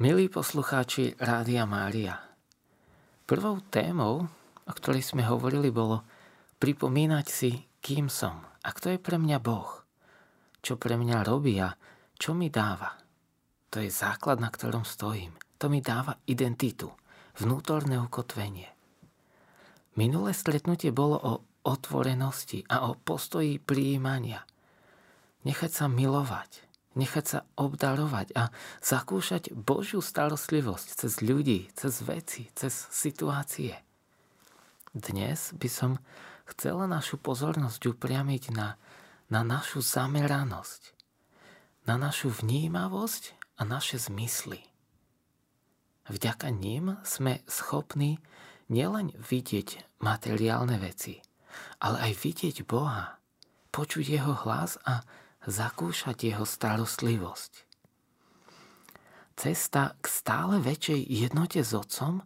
Milí poslucháči Rádia Mária, prvou témou, o ktorej sme hovorili, bolo pripomínať si, kým som a kto je pre mňa Boh, čo pre mňa robí a čo mi dáva. To je základ, na ktorom stojím. To mi dáva identitu, vnútorné ukotvenie. Minulé stretnutie bolo o otvorenosti a o postoji prijímania. Nechať sa milovať, nechať sa obdarovať a zakúšať Božiu starostlivosť cez ľudí, cez veci, cez situácie. Dnes by som chcela našu pozornosť upriamiť na, na našu zameranosť, na našu vnímavosť a naše zmysly. Vďaka ním sme schopní nielen vidieť materiálne veci, ale aj vidieť Boha, počuť Jeho hlas a zakúšať jeho starostlivosť. Cesta k stále väčšej jednote s Otcom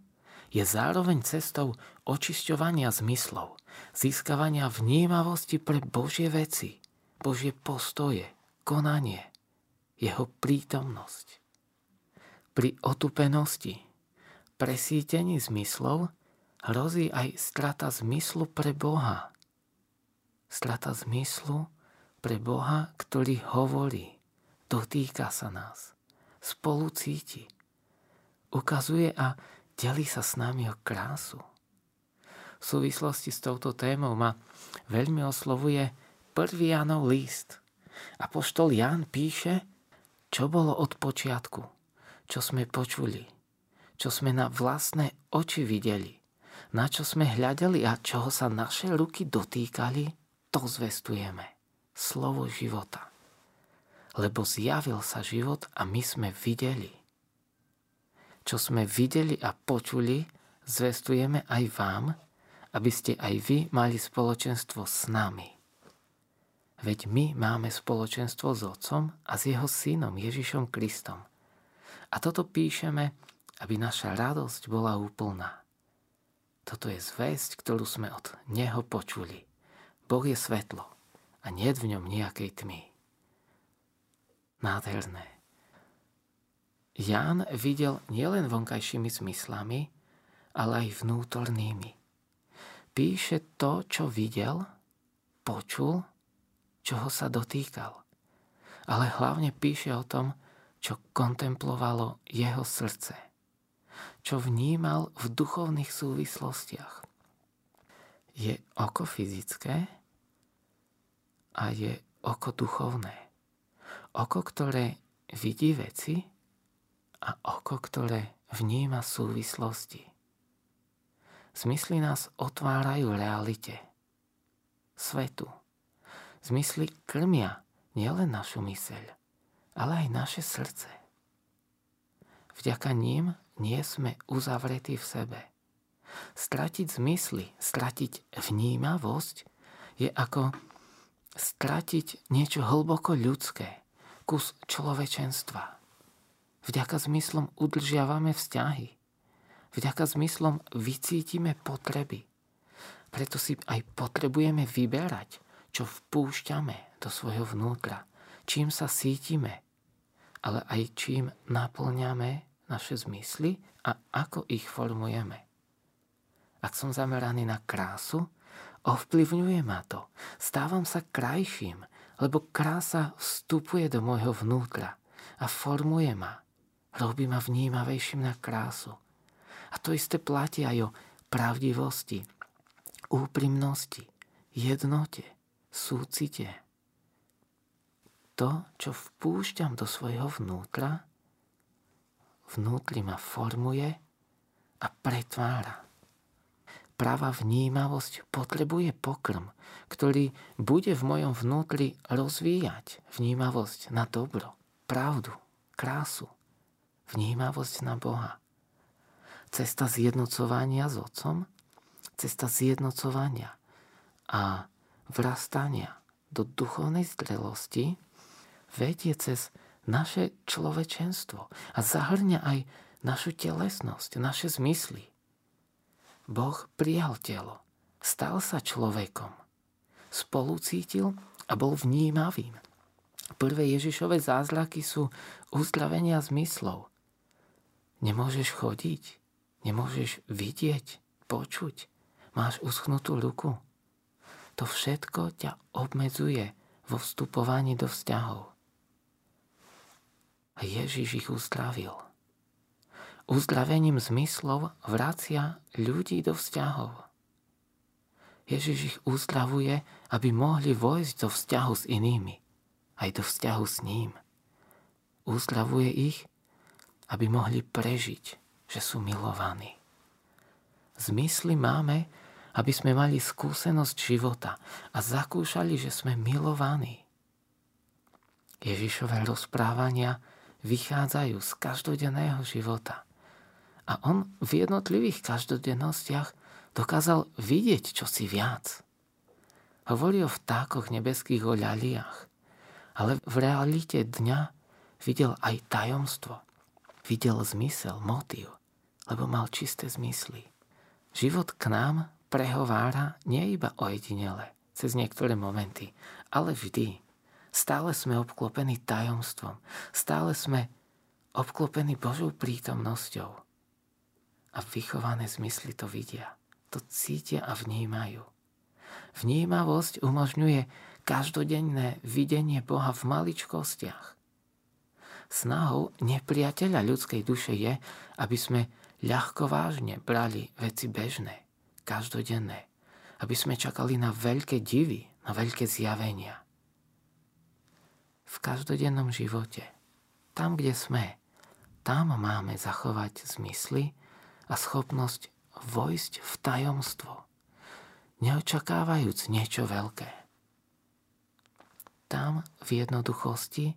je zároveň cestou očisťovania zmyslov, získavania vnímavosti pre Božie veci, Božie postoje, konanie, jeho prítomnosť. Pri otupenosti, presítení zmyslov hrozí aj strata zmyslu pre Boha. Strata zmyslu pre Boha, ktorý hovorí, dotýka sa nás, spolu cíti, ukazuje a delí sa s nami o krásu. V súvislosti s touto témou ma veľmi oslovuje prvý Janov list. A poštol Jan píše, čo bolo od počiatku, čo sme počuli, čo sme na vlastné oči videli, na čo sme hľadali a čoho sa naše ruky dotýkali, to zvestujeme slovo života. Lebo zjavil sa život a my sme videli. Čo sme videli a počuli, zvestujeme aj vám, aby ste aj vy mali spoločenstvo s nami. Veď my máme spoločenstvo s Otcom a s Jeho Synom Ježišom Kristom. A toto píšeme, aby naša radosť bola úplná. Toto je zväzť, ktorú sme od Neho počuli. Boh je svetlo a nie v ňom nejakej tmy. Nádherné. Ján videl nielen vonkajšími zmyslami, ale aj vnútornými. Píše to, čo videl, počul, čoho sa dotýkal. Ale hlavne píše o tom, čo kontemplovalo jeho srdce. Čo vnímal v duchovných súvislostiach. Je oko fyzické, a je oko duchovné. Oko, ktoré vidí veci a oko, ktoré vníma súvislosti. Zmysly nás otvárajú realite, svetu. Zmysly krmia nielen našu myseľ, ale aj naše srdce. Vďaka ním nie sme uzavretí v sebe. Stratiť zmysly, stratiť vnímavosť je ako stratiť niečo hlboko ľudské, kus človečenstva. Vďaka zmyslom udržiavame vzťahy. Vďaka zmyslom vycítime potreby. Preto si aj potrebujeme vyberať, čo vpúšťame do svojho vnútra, čím sa cítime, ale aj čím naplňame naše zmysly a ako ich formujeme. Ak som zameraný na krásu, Ovplyvňuje ma to. Stávam sa krajším, lebo krása vstupuje do môjho vnútra a formuje ma. Robí ma vnímavejším na krásu. A to isté platí aj o pravdivosti, úprimnosti, jednote, súcite. To, čo vpúšťam do svojho vnútra, vnútri ma formuje a pretvára pravá vnímavosť potrebuje pokrm, ktorý bude v mojom vnútri rozvíjať vnímavosť na dobro, pravdu, krásu, vnímavosť na Boha. Cesta zjednocovania s Otcom, cesta zjednocovania a vrastania do duchovnej zdrelosti vedie cez naše človečenstvo a zahrňa aj našu telesnosť, naše zmysly, Boh prijal telo, stal sa človekom, spolucítil a bol vnímavým. Prvé Ježišové zázraky sú uzdravenia zmyslov. Nemôžeš chodiť, nemôžeš vidieť, počuť, máš uschnutú ruku. To všetko ťa obmedzuje vo vstupovaní do vzťahov. A Ježiš ich uzdravil. Uzdravením zmyslov vracia ľudí do vzťahov. Ježiš ich uzdravuje, aby mohli vojsť do vzťahu s inými, aj do vzťahu s ním. Uzdravuje ich, aby mohli prežiť, že sú milovaní. Zmysly máme, aby sme mali skúsenosť života a zakúšali, že sme milovaní. Ježišové rozprávania vychádzajú z každodenného života. A on v jednotlivých každodennostiach dokázal vidieť čosi viac. Hovorí o vtákoch nebeských, o ľaliach, ale v realite dňa videl aj tajomstvo. Videl zmysel, motív, lebo mal čisté zmysly. Život k nám prehovára nie iba ojedinele, cez niektoré momenty, ale vždy. Stále sme obklopení tajomstvom, stále sme obklopení Božou prítomnosťou. A vychované zmysly to vidia, to cítia a vnímajú. Vnímavosť umožňuje každodenné videnie Boha v maličkostiach. Snahou nepriateľa ľudskej duše je, aby sme ľahko vážne brali veci bežné, každodenné, aby sme čakali na veľké divy, na veľké zjavenia. V každodennom živote, tam, kde sme, tam máme zachovať zmysly a schopnosť vojsť v tajomstvo, neočakávajúc niečo veľké tam v jednoduchosti,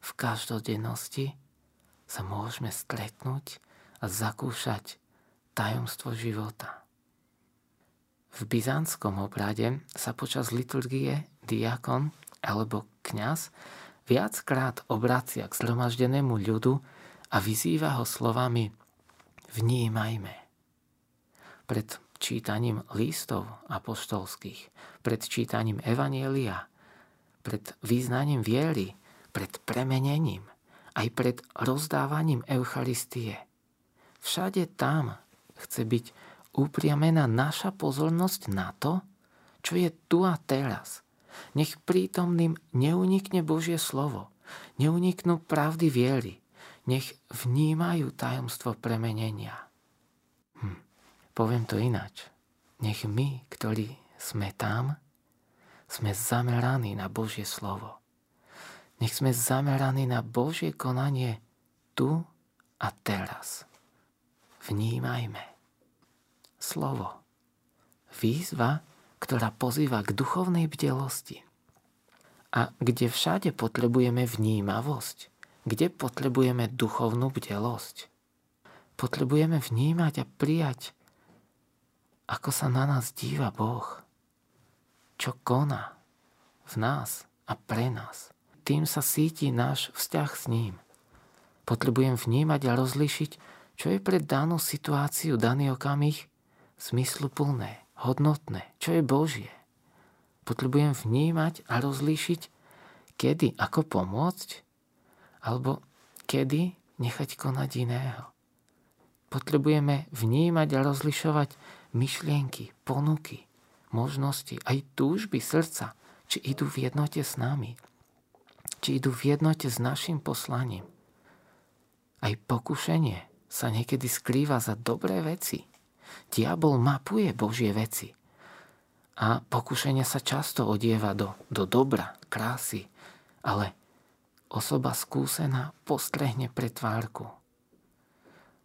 v každodennosti sa môžeme stretnúť a zakúšať tajomstvo života. V byzantskom obrade sa počas liturgie diakon alebo kňaz viackrát obracia k zhromaždenému ľudu a vyzýva ho slovami vnímajme. Pred čítaním listov apoštolských, pred čítaním Evanielia pred význaním viery, pred premenením, aj pred rozdávaním Eucharistie. Všade tam chce byť upriamená naša pozornosť na to, čo je tu a teraz. Nech prítomným neunikne Božie slovo, neuniknú pravdy viery, nech vnímajú tajomstvo premenenia. Hm. Poviem to ináč. Nech my, ktorí sme tam, sme zameraní na Božie slovo. Nech sme zameraní na Božie konanie tu a teraz. Vnímajme. Slovo. Výzva, ktorá pozýva k duchovnej bdelosti. A kde všade potrebujeme vnímavosť, kde potrebujeme duchovnú bdelosť. Potrebujeme vnímať a prijať, ako sa na nás díva Boh čo koná v nás a pre nás. Tým sa síti náš vzťah s ním. Potrebujem vnímať a rozlišiť, čo je pre danú situáciu, daný okamih zmysluplné, hodnotné, čo je Božie. Potrebujem vnímať a rozlíšiť, kedy, ako pomôcť, alebo kedy nechať konať iného. Potrebujeme vnímať a rozlišovať myšlienky, ponuky, možnosti, aj túžby srdca, či idú v jednote s nami, či idú v jednote s našim poslaním. Aj pokušenie sa niekedy skrýva za dobré veci. Diabol mapuje Božie veci. A pokušenie sa často odieva do, do dobra, krásy, ale osoba skúsená postrehne pretvárku.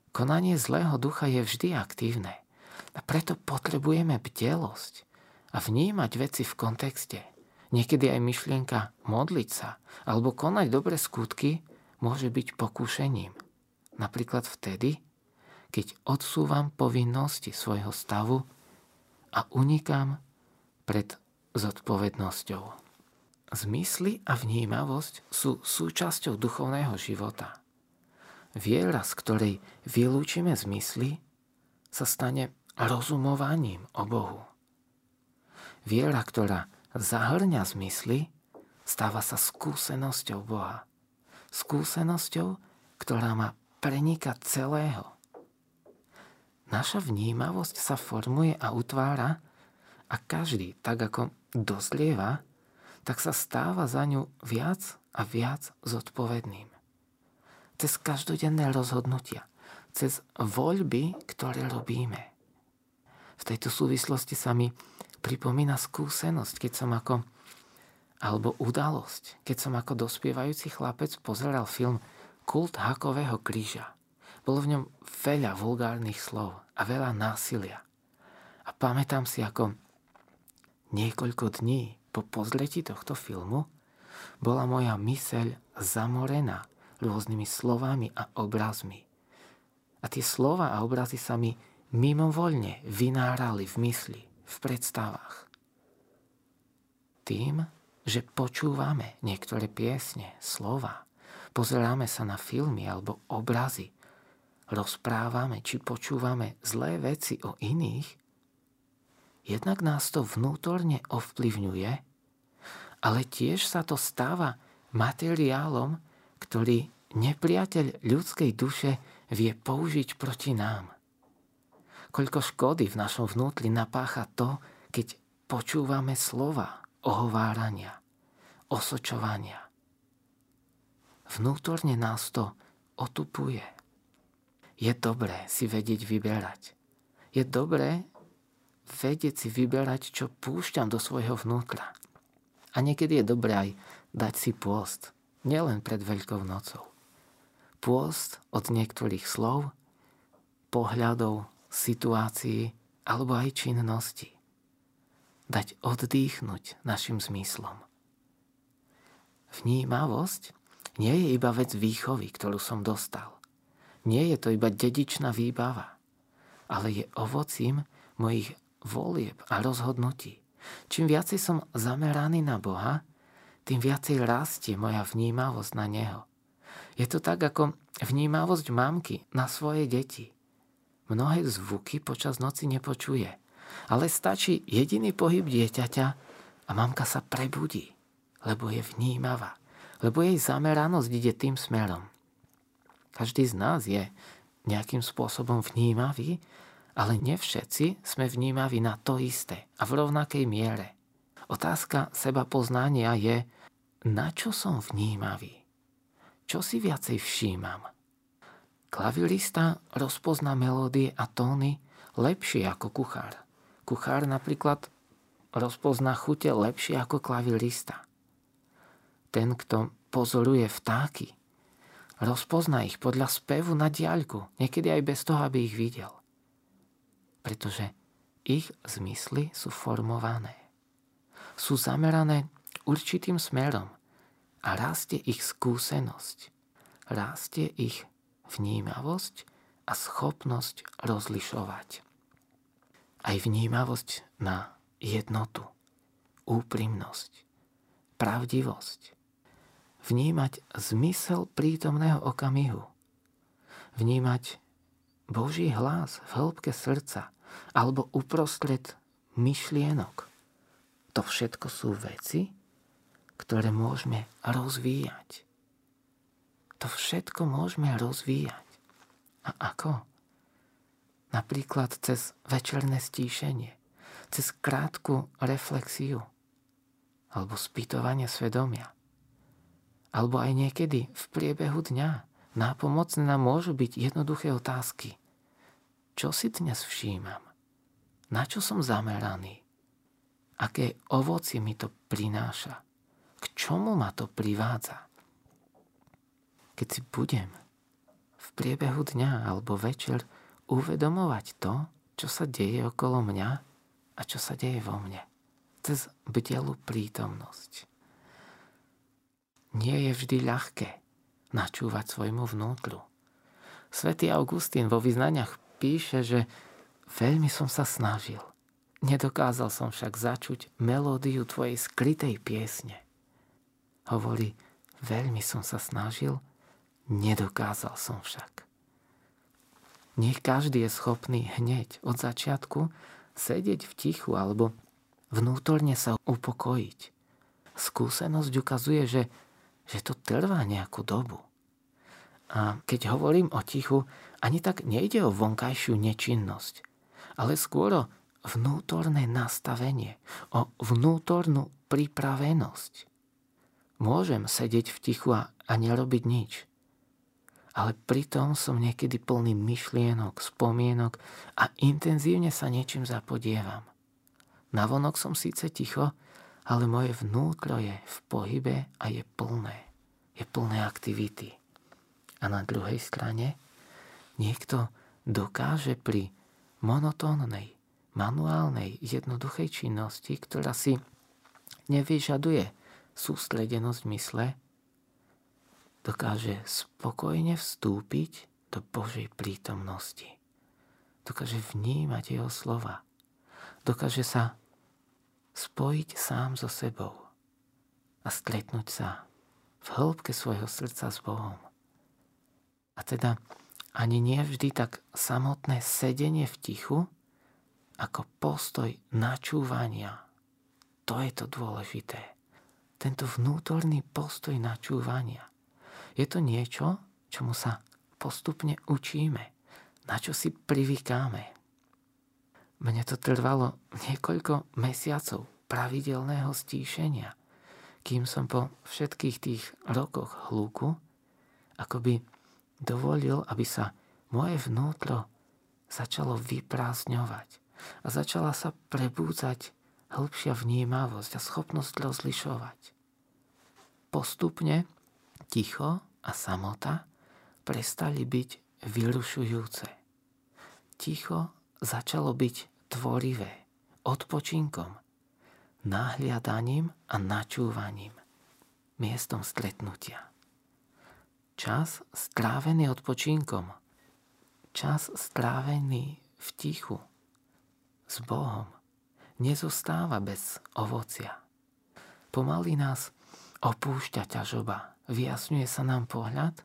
Konanie zlého ducha je vždy aktívne a preto potrebujeme bdelosť a vnímať veci v kontexte. Niekedy aj myšlienka modliť sa alebo konať dobré skutky môže byť pokúšením. Napríklad vtedy, keď odsúvam povinnosti svojho stavu a unikám pred zodpovednosťou. Zmysly a vnímavosť sú súčasťou duchovného života. Viera, z ktorej vylúčime zmysly, sa stane rozumovaním o Bohu. Viera, ktorá zahrňa zmysly, stáva sa skúsenosťou Boha. Skúsenosťou, ktorá má prenikať celého naša vnímavosť sa formuje a utvára a každý, tak ako dozlieva, tak sa stáva za ňu viac a viac zodpovedným. Cez každodenné rozhodnutia, cez voľby, ktoré robíme. V tejto súvislosti sa mi pripomína skúsenosť, keď som ako alebo udalosť, keď som ako dospievajúci chlapec pozeral film Kult hakového kríža. Bolo v ňom veľa vulgárnych slov a veľa násilia. A pamätám si, ako niekoľko dní po pozretí tohto filmu bola moja myseľ zamorená rôznymi slovami a obrazmi. A tie slova a obrazy sa mi mimovoľne vynárali v mysli, v predstavách. Tým, že počúvame niektoré piesne, slova, pozeráme sa na filmy alebo obrazy, rozprávame či počúvame zlé veci o iných, jednak nás to vnútorne ovplyvňuje, ale tiež sa to stáva materiálom, ktorý nepriateľ ľudskej duše vie použiť proti nám. Koľko škody v našom vnútri napácha to, keď počúvame slova, ohovárania, osočovania. Vnútorne nás to otupuje. Je dobré si vedieť vyberať. Je dobré vedieť si vyberať, čo púšťam do svojho vnútra. A niekedy je dobré aj dať si pôst, nielen pred Veľkou nocou. Pôst od niektorých slov, pohľadov, situácií alebo aj činnosti dať oddychnúť našim zmyslom. Vnímavosť nie je iba vec výchovy, ktorú som dostal. Nie je to iba dedičná výbava, ale je ovocím mojich volieb a rozhodnutí. Čím viacej som zameraný na Boha, tým viacej rastie moja vnímavosť na Neho. Je to tak ako vnímavosť mamky na svoje deti. Mnohé zvuky počas noci nepočuje – ale stačí jediný pohyb dieťaťa a mamka sa prebudí, lebo je vnímavá, lebo jej zameranosť ide tým smerom. Každý z nás je nejakým spôsobom vnímavý, ale nevšetci sme vnímaví na to isté a v rovnakej miere. Otázka seba poznania je, na čo som vnímavý? Čo si viacej všímam? Klavilista rozpozná melódie a tóny lepšie ako kuchár. Kuchár napríklad rozpozná chute lepšie ako klavilista. Ten, kto pozoruje vtáky, rozpozná ich podľa spevu na diaľku, niekedy aj bez toho, aby ich videl. Pretože ich zmysly sú formované. Sú zamerané určitým smerom a rastie ich skúsenosť, rastie ich vnímavosť a schopnosť rozlišovať aj vnímavosť na jednotu, úprimnosť, pravdivosť. Vnímať zmysel prítomného okamihu. Vnímať Boží hlas v hĺbke srdca alebo uprostred myšlienok. To všetko sú veci, ktoré môžeme rozvíjať. To všetko môžeme rozvíjať. A ako? Napríklad cez večerné stíšenie, cez krátku reflexiu alebo spýtovanie svedomia. Alebo aj niekedy v priebehu dňa nápomocné nám môžu byť jednoduché otázky. Čo si dnes všímam? Na čo som zameraný? Aké ovoci mi to prináša? K čomu ma to privádza? Keď si budem v priebehu dňa alebo večer uvedomovať to, čo sa deje okolo mňa a čo sa deje vo mne. Cez bdelú prítomnosť. Nie je vždy ľahké načúvať svojmu vnútru. Svetý Augustín vo vyznaniach píše, že veľmi som sa snažil. Nedokázal som však začuť melódiu tvojej skrytej piesne. Hovorí, veľmi som sa snažil, nedokázal som však. Nech každý je schopný hneď od začiatku sedieť v tichu alebo vnútorne sa upokojiť. Skúsenosť ukazuje, že, že to trvá nejakú dobu. A keď hovorím o tichu, ani tak nejde o vonkajšiu nečinnosť, ale skôr o vnútorné nastavenie, o vnútornú pripravenosť. Môžem sedieť v tichu a, a nerobiť nič. Ale pritom som niekedy plný myšlienok, spomienok a intenzívne sa niečím zapodievam. Navonok som síce ticho, ale moje vnútro je v pohybe a je plné. Je plné aktivity. A na druhej strane niekto dokáže pri monotónnej, manuálnej, jednoduchej činnosti, ktorá si nevyžaduje sústredenosť mysle, dokáže spokojne vstúpiť do Božej prítomnosti. Dokáže vnímať jeho slova. Dokáže sa spojiť sám so sebou a stretnúť sa v hĺbke svojho srdca s Bohom. A teda ani nie vždy tak samotné sedenie v tichu, ako postoj načúvania. To je to dôležité. Tento vnútorný postoj načúvania. Je to niečo, čomu sa postupne učíme, na čo si privykáme. Mne to trvalo niekoľko mesiacov pravidelného stíšenia, kým som po všetkých tých rokoch hluku akoby dovolil, aby sa moje vnútro začalo vyprázdňovať a začala sa prebúdzať hĺbšia vnímavosť a schopnosť rozlišovať. Postupne ticho a samota prestali byť vyrušujúce. Ticho začalo byť tvorivé, odpočinkom, nahliadaním a načúvaním, miestom stretnutia. Čas strávený odpočinkom. Čas strávený v tichu s Bohom nezostáva bez ovocia. Pomaly nás opúšťa ťažoba, vyjasňuje sa nám pohľad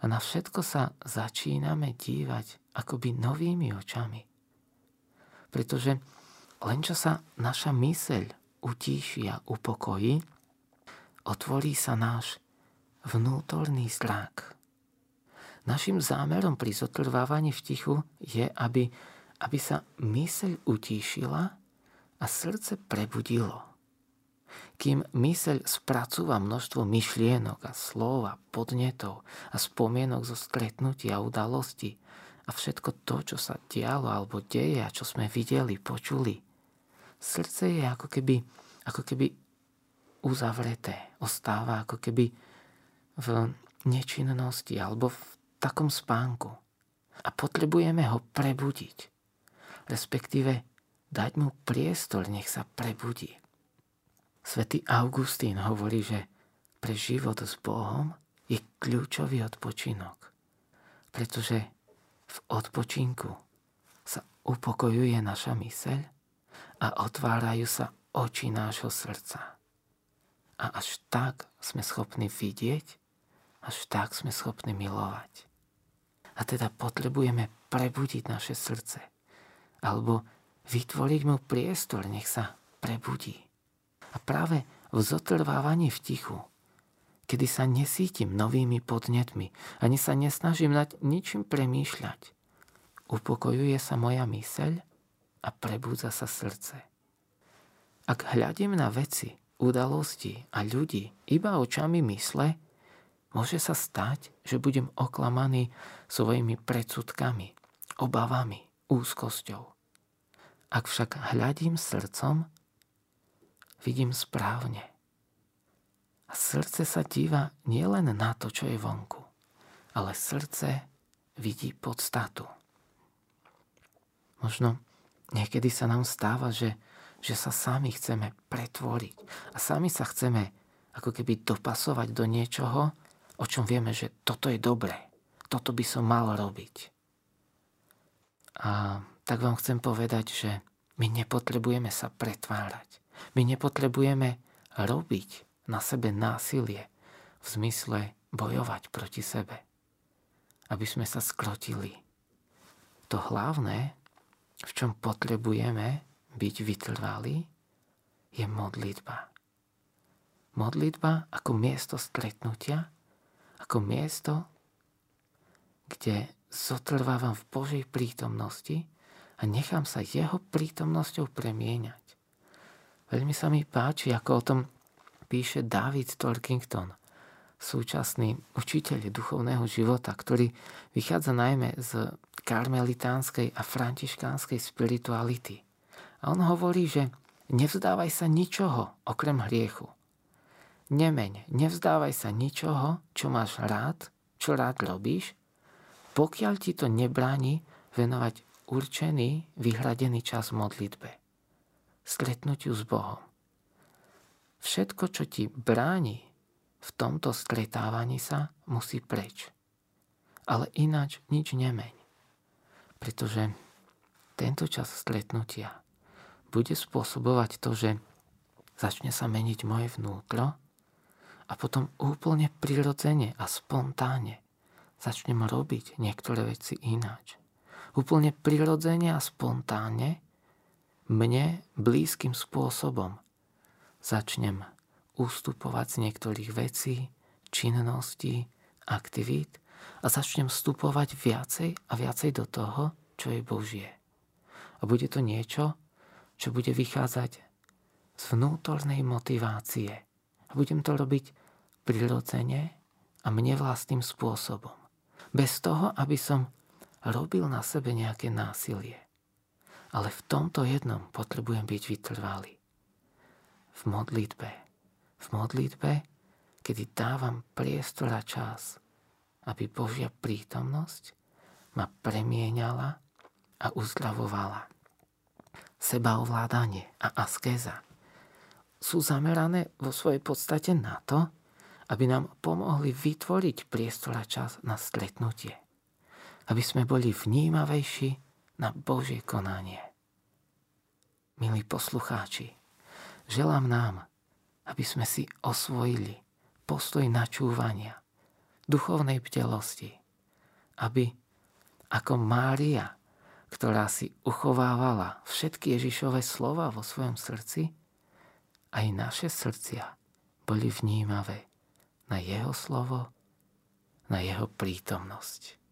a na všetko sa začíname dívať akoby novými očami. Pretože len čo sa naša myseľ utíši a upokojí, otvorí sa náš vnútorný zrak. Našim zámerom pri zotrvávaní v tichu je, aby, aby sa myseľ utíšila a srdce prebudilo. Kým myseľ spracúva množstvo myšlienok a slov a podnetov a spomienok zo stretnutia a udalosti a všetko to, čo sa dialo alebo deje a čo sme videli, počuli, srdce je ako keby, ako keby uzavreté, ostáva ako keby v nečinnosti alebo v takom spánku. A potrebujeme ho prebudiť. Respektíve dať mu priestor, nech sa prebudí. Svetý Augustín hovorí, že pre život s Bohom je kľúčový odpočinok. Pretože v odpočinku sa upokojuje naša myseľ a otvárajú sa oči nášho srdca. A až tak sme schopní vidieť až tak sme schopní milovať. A teda potrebujeme prebudiť naše srdce. Alebo vytvoriť mu priestor, nech sa prebudí. A práve v zotrvávaní v tichu, kedy sa nesítim novými podnetmi, ani sa nesnažím nad ničím premýšľať, upokojuje sa moja myseľ a prebúdza sa srdce. Ak hľadím na veci, udalosti a ľudí iba očami mysle, Môže sa stať, že budem oklamaný svojimi predsudkami, obavami, úzkosťou. Ak však hľadím srdcom, vidím správne. A srdce sa díva nielen na to, čo je vonku, ale srdce vidí podstatu. Možno niekedy sa nám stáva, že, že sa sami chceme pretvoriť a sami sa chceme ako keby dopasovať do niečoho, o čom vieme, že toto je dobré, toto by som mal robiť. A tak vám chcem povedať, že my nepotrebujeme sa pretvárať. My nepotrebujeme robiť na sebe násilie v zmysle bojovať proti sebe. Aby sme sa skrotili. To hlavné, v čom potrebujeme byť vytrvalí, je modlitba. Modlitba ako miesto stretnutia ako miesto, kde zotrvávam v Božej prítomnosti a nechám sa jeho prítomnosťou premieňať. Veľmi sa mi páči, ako o tom píše David Torkington, súčasný učiteľ duchovného života, ktorý vychádza najmä z karmelitánskej a františkánskej spirituality. A on hovorí, že nevzdávaj sa ničoho okrem hriechu. Nemeň, nevzdávaj sa ničoho, čo máš rád, čo rád robíš, pokiaľ ti to nebráni venovať určený, vyhradený čas modlitbe. Stretnutiu s Bohom. Všetko, čo ti bráni v tomto stretávaní sa, musí preč. Ale ináč nič nemeň. Pretože tento čas stretnutia bude spôsobovať to, že začne sa meniť moje vnútro a potom úplne prirodzene a spontánne začnem robiť niektoré veci ináč. Úplne prirodzene a spontánne mne blízkym spôsobom začnem ustupovať z niektorých vecí, činností, aktivít a začnem vstupovať viacej a viacej do toho, čo je Božie. A bude to niečo, čo bude vychádzať z vnútornej motivácie, budem to robiť prirodzene a mne vlastným spôsobom. Bez toho, aby som robil na sebe nejaké násilie. Ale v tomto jednom potrebujem byť vytrvalý. V modlitbe. V modlitbe, kedy dávam priestor a čas, aby Božia prítomnosť ma premieňala a uzdravovala. Sebaovládanie a askéza sú zamerané vo svojej podstate na to, aby nám pomohli vytvoriť priestor a čas na stretnutie. Aby sme boli vnímavejší na Božie konanie. Milí poslucháči, želám nám, aby sme si osvojili postoj načúvania, duchovnej bdelosti, aby ako Mária, ktorá si uchovávala všetky Ježišové slova vo svojom srdci, aj naše srdcia boli vnímavé na jeho slovo, na jeho prítomnosť.